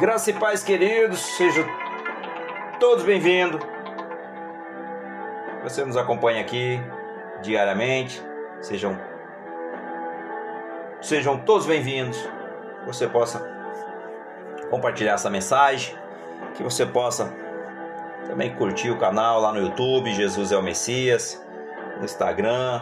Graça e paz, queridos, sejam todos bem-vindos. Você nos acompanha aqui diariamente, sejam sejam todos bem-vindos. Você possa compartilhar essa mensagem, que você possa também curtir o canal lá no YouTube, Jesus é o Messias, no Instagram,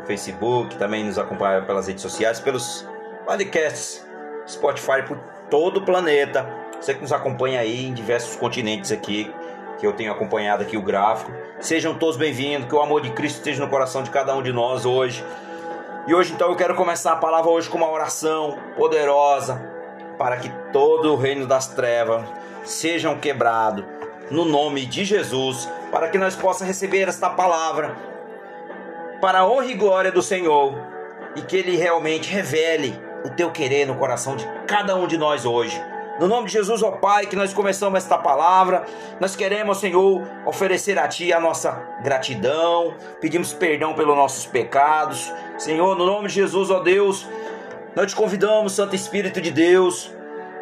no Facebook, também nos acompanhar pelas redes sociais, pelos podcasts, Spotify por todo o planeta. Você que nos acompanha aí em diversos continentes aqui, que eu tenho acompanhado aqui o gráfico. Sejam todos bem-vindos, que o amor de Cristo esteja no coração de cada um de nós hoje. E hoje então eu quero começar a palavra hoje com uma oração poderosa para que todo o reino das trevas sejam quebrado no nome de Jesus, para que nós possamos receber esta palavra para a honra e glória do Senhor e que ele realmente revele o teu querer no coração de cada um de nós hoje. No nome de Jesus, ó Pai, que nós começamos esta palavra, nós queremos, Senhor, oferecer a Ti a nossa gratidão, pedimos perdão pelos nossos pecados. Senhor, no nome de Jesus, ó Deus, nós te convidamos, Santo Espírito de Deus,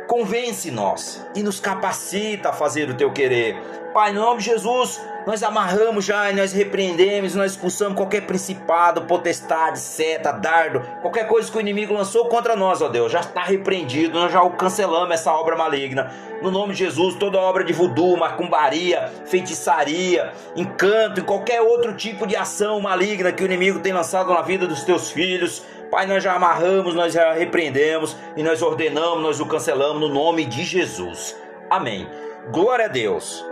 convence-nos e nos capacita a fazer o Teu querer. Pai, no nome de Jesus, nós amarramos já e nós repreendemos, nós expulsamos qualquer principado, potestade, seta, dardo, qualquer coisa que o inimigo lançou contra nós, ó Deus, já está repreendido, nós já cancelamos essa obra maligna. No nome de Jesus, toda obra de voodoo, macumbaria, feitiçaria, encanto e qualquer outro tipo de ação maligna que o inimigo tem lançado na vida dos teus filhos, Pai, nós já amarramos, nós já repreendemos e nós ordenamos, nós o cancelamos no nome de Jesus. Amém. Glória a Deus.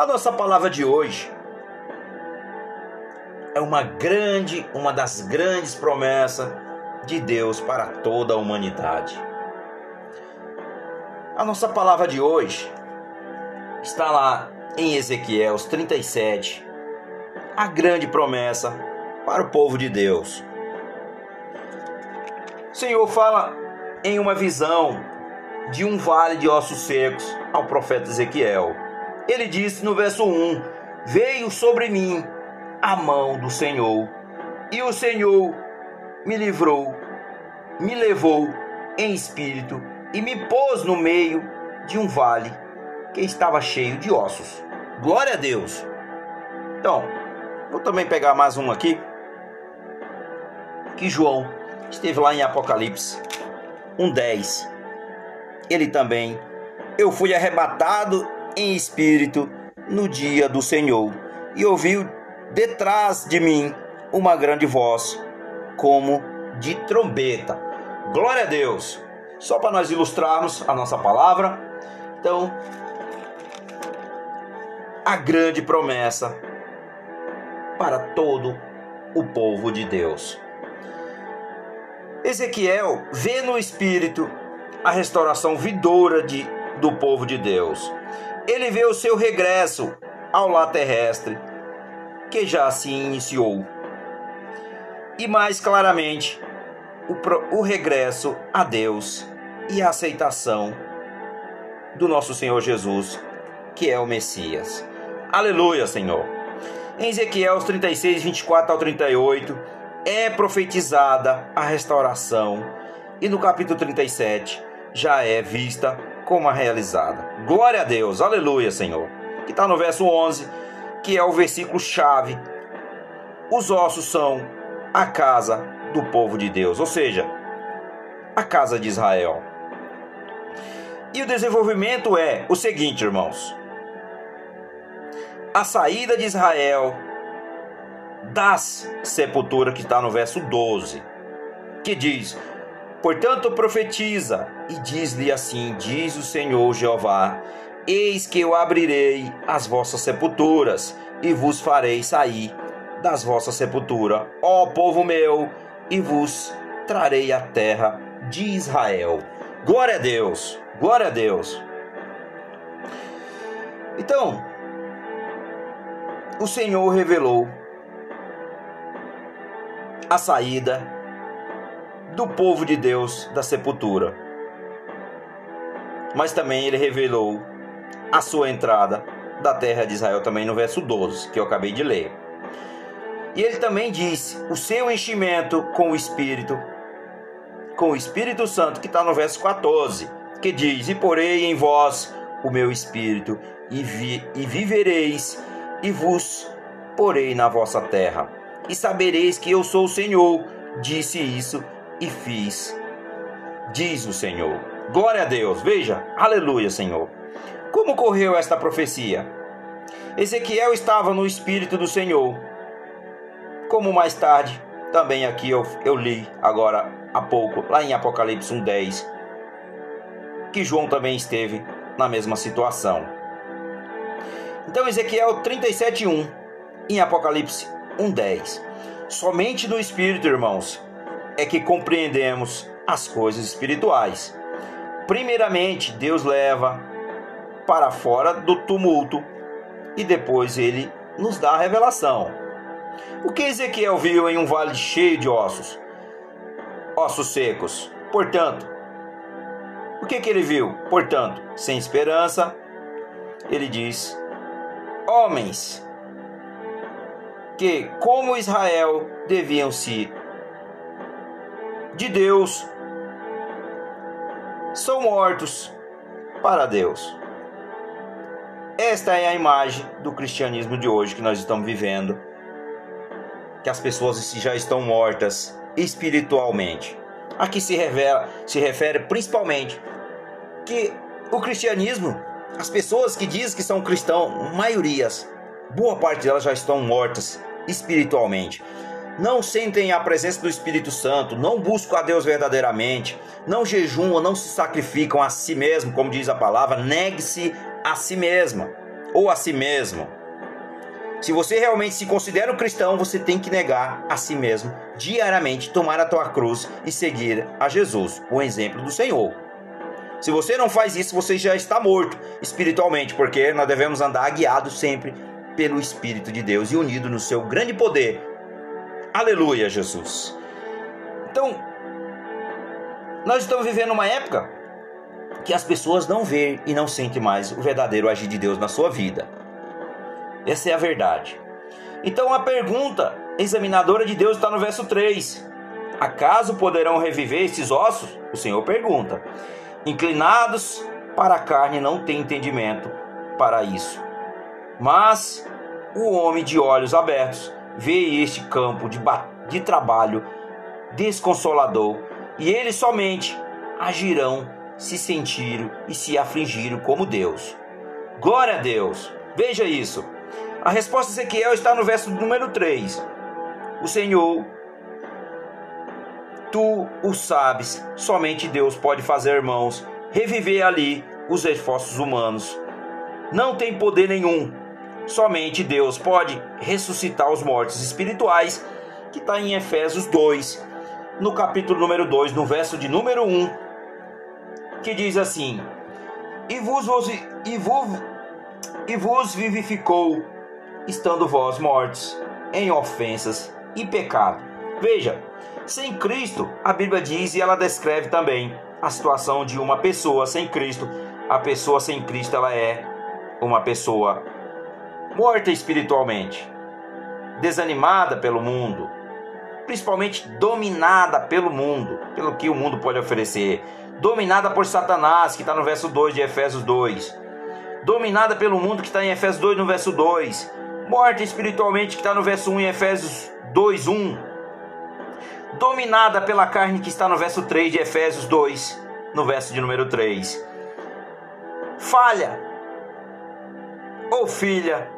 A nossa palavra de hoje é uma grande, uma das grandes promessas de Deus para toda a humanidade. A nossa palavra de hoje está lá em Ezequiel 37, a grande promessa para o povo de Deus. O Senhor fala em uma visão de um vale de ossos secos ao profeta Ezequiel ele disse no verso 1: Veio sobre mim a mão do Senhor, e o Senhor me livrou, me levou em espírito e me pôs no meio de um vale que estava cheio de ossos. Glória a Deus. Então, vou também pegar mais um aqui. Que João esteve lá em Apocalipse 1:10. Ele também eu fui arrebatado em espírito no dia do Senhor, e ouviu detrás de mim uma grande voz, como de trombeta. Glória a Deus! Só para nós ilustrarmos a nossa palavra, então, a grande promessa para todo o povo de Deus. Ezequiel vê no espírito a restauração vidoura de, do povo de Deus ele vê o seu regresso ao lar terrestre, que já se iniciou. E mais claramente, o, o regresso a Deus e a aceitação do nosso Senhor Jesus, que é o Messias. Aleluia, Senhor. Em Ezequiel 36, 24 ao 38, é profetizada a restauração, e no capítulo 37 já é vista como a realizada. Glória a Deus, aleluia, Senhor. Que está no verso 11, que é o versículo chave. Os ossos são a casa do povo de Deus, ou seja, a casa de Israel. E o desenvolvimento é o seguinte, irmãos: a saída de Israel das sepulturas, que está no verso 12, que diz: Portanto, profetiza e diz-lhe assim: Diz o Senhor Jeová: Eis que eu abrirei as vossas sepulturas e vos farei sair das vossas sepulturas, ó povo meu, e vos trarei a terra de Israel. Glória a Deus, glória a Deus. Então, o Senhor revelou a saída do povo de Deus da sepultura. Mas também ele revelou a sua entrada da terra de Israel também no verso 12, que eu acabei de ler. E ele também disse: o seu enchimento com o Espírito, com o Espírito Santo, que está no verso 14. que diz: E porei em vós o meu espírito, e, vi, e vivereis, e vos porei na vossa terra. E sabereis que eu sou o Senhor, disse isso e fiz, diz o Senhor. Glória a Deus, veja, aleluia, Senhor. Como correu esta profecia? Ezequiel estava no Espírito do Senhor. Como mais tarde, também aqui eu, eu li agora há pouco, lá em Apocalipse 1,10, que João também esteve na mesma situação. Então, Ezequiel 37,1, em Apocalipse 1,10. Somente no Espírito, irmãos, é que compreendemos as coisas espirituais. Primeiramente, Deus leva para fora do tumulto e depois ele nos dá a revelação. O que Ezequiel viu em um vale cheio de ossos? Ossos secos. Portanto, o que, que ele viu? Portanto, sem esperança, ele diz: homens que, como Israel, deviam se de Deus, são mortos para Deus. Esta é a imagem do cristianismo de hoje que nós estamos vivendo. Que as pessoas já estão mortas espiritualmente. Aqui se, revela, se refere principalmente que o cristianismo, as pessoas que dizem que são cristãos, maiorias, boa parte delas já estão mortas espiritualmente. Não sentem a presença do Espírito Santo, não buscam a Deus verdadeiramente, não jejuam, não se sacrificam a si mesmo, como diz a palavra, negue-se a si mesma ou a si mesmo. Se você realmente se considera um cristão, você tem que negar a si mesmo diariamente, tomar a tua cruz e seguir a Jesus, o exemplo do Senhor. Se você não faz isso, você já está morto espiritualmente, porque nós devemos andar guiados sempre pelo Espírito de Deus e unido no seu grande poder. Aleluia, Jesus. Então, nós estamos vivendo uma época que as pessoas não veem e não sentem mais o verdadeiro agir de Deus na sua vida. Essa é a verdade. Então a pergunta examinadora de Deus está no verso 3. Acaso poderão reviver esses ossos? O Senhor pergunta. Inclinados para a carne não tem entendimento para isso. Mas o homem de olhos abertos vê este campo de, de trabalho desconsolador e eles somente agirão se sentiram e se afligiram como Deus. Glória a Deus! Veja isso. A resposta de Ezequiel está no verso número 3. O Senhor, tu o sabes, somente Deus pode fazer, irmãos, reviver ali os esforços humanos. Não tem poder nenhum. Somente Deus pode ressuscitar os mortos espirituais, que está em Efésios 2, no capítulo número 2, no verso de número 1 que diz assim: E vos, e vos, e vos vivificou, estando vós mortos em ofensas e pecado. Veja, sem Cristo, a Bíblia diz e ela descreve também a situação de uma pessoa sem Cristo. A pessoa sem Cristo ela é uma pessoa morta espiritualmente, desanimada pelo mundo, principalmente dominada pelo mundo, pelo que o mundo pode oferecer, dominada por Satanás, que está no verso 2 de Efésios 2, dominada pelo mundo, que está em Efésios 2, no verso 2, morta espiritualmente, que está no verso 1 em Efésios 2, 1, dominada pela carne, que está no verso 3 de Efésios 2, no verso de número 3, falha ou filha,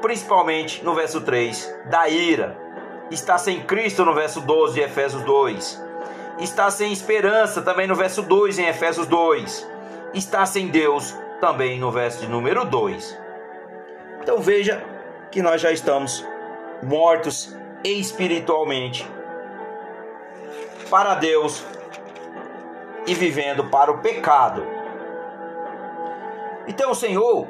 principalmente no verso 3, da ira, está sem Cristo no verso 12 de Efésios 2 está sem esperança, também no verso 2 em Efésios 2. Está sem Deus, também no verso de número 2. Então veja que nós já estamos mortos espiritualmente para Deus e vivendo para o pecado. Então o Senhor,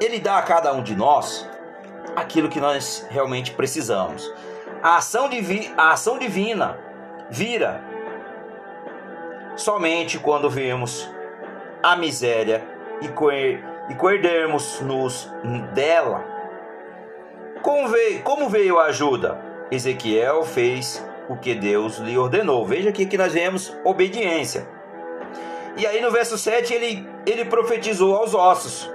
Ele dá a cada um de nós aquilo que nós realmente precisamos a ação, divi a ação divina vira somente quando vemos a miséria e, coer, e coerdermos-nos dela. Como veio, como veio a ajuda? Ezequiel fez o que Deus lhe ordenou. Veja aqui que nós vemos obediência. E aí no verso 7 ele, ele profetizou aos ossos.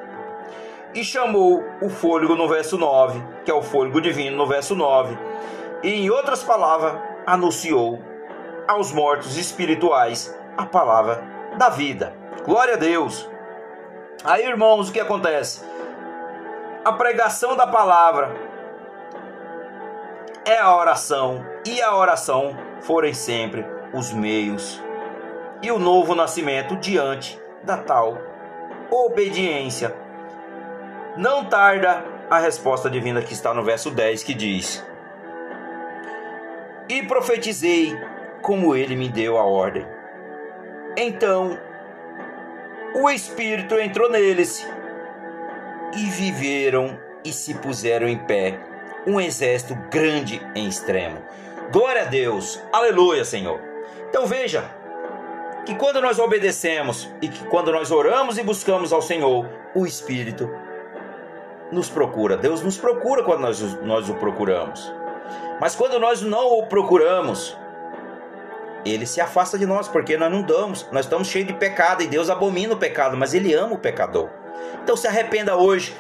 E chamou o fôlego no verso 9, que é o fôlego divino no verso 9. E em outras palavras, anunciou aos mortos espirituais a palavra da vida. Glória a Deus. Aí, irmãos, o que acontece? A pregação da palavra é a oração, e a oração forem sempre os meios e o novo nascimento diante da tal obediência. Não tarda a resposta divina que está no verso 10 que diz: E profetizei como ele me deu a ordem. Então o Espírito entrou neles e viveram e se puseram em pé, um exército grande em extremo. Glória a Deus, aleluia, Senhor. Então veja que quando nós obedecemos e que quando nós oramos e buscamos ao Senhor, o Espírito nos procura. Deus nos procura quando nós, nós o procuramos. Mas quando nós não o procuramos, ele se afasta de nós, porque nós não damos, nós estamos cheios de pecado e Deus abomina o pecado, mas ele ama o pecador. Então se arrependa hoje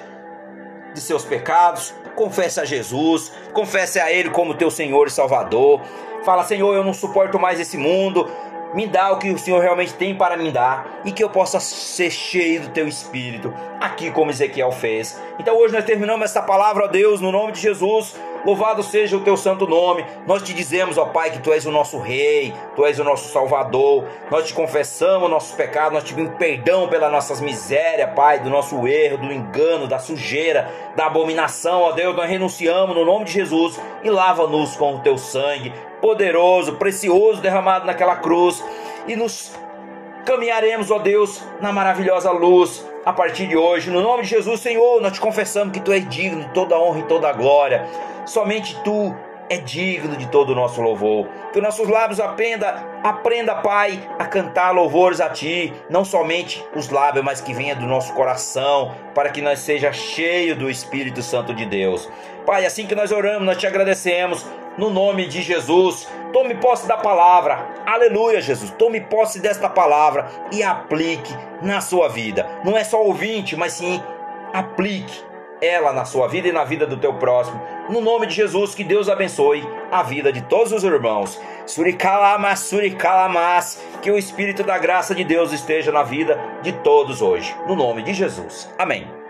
de seus pecados, confesse a Jesus, confesse a Ele como teu Senhor e Salvador. Fala, Senhor, eu não suporto mais esse mundo, me dá o que o Senhor realmente tem para me dar e que eu possa ser cheio do teu espírito, aqui como Ezequiel fez. Então hoje nós terminamos essa palavra, ó Deus, no nome de Jesus. Louvado seja o teu santo nome. Nós te dizemos, ó Pai, que tu és o nosso rei, tu és o nosso salvador. Nós te confessamos nossos pecados, nós te pedimos perdão pelas nossas misérias, Pai, do nosso erro, do engano, da sujeira, da abominação, ó Deus. Nós renunciamos no nome de Jesus e lava-nos com o teu sangue poderoso, precioso derramado naquela cruz e nos caminharemos, ó Deus, na maravilhosa luz a partir de hoje. No nome de Jesus, Senhor, nós te confessamos que tu és digno de toda honra e toda glória. Somente tu é digno de todo o nosso louvor. Que os nossos lábios aprenda, aprenda, Pai, a cantar louvores a Ti, não somente os lábios, mas que venha do nosso coração, para que nós seja cheio do Espírito Santo de Deus. Pai, assim que nós oramos, nós te agradecemos no nome de Jesus. Tome posse da palavra. Aleluia, Jesus. Tome posse desta palavra e aplique na sua vida. Não é só ouvinte, mas sim aplique ela na sua vida e na vida do teu próximo. No nome de Jesus, que Deus abençoe a vida de todos os irmãos. Suricalamas, suricalamas, que o Espírito da graça de Deus esteja na vida de todos hoje. No nome de Jesus. Amém.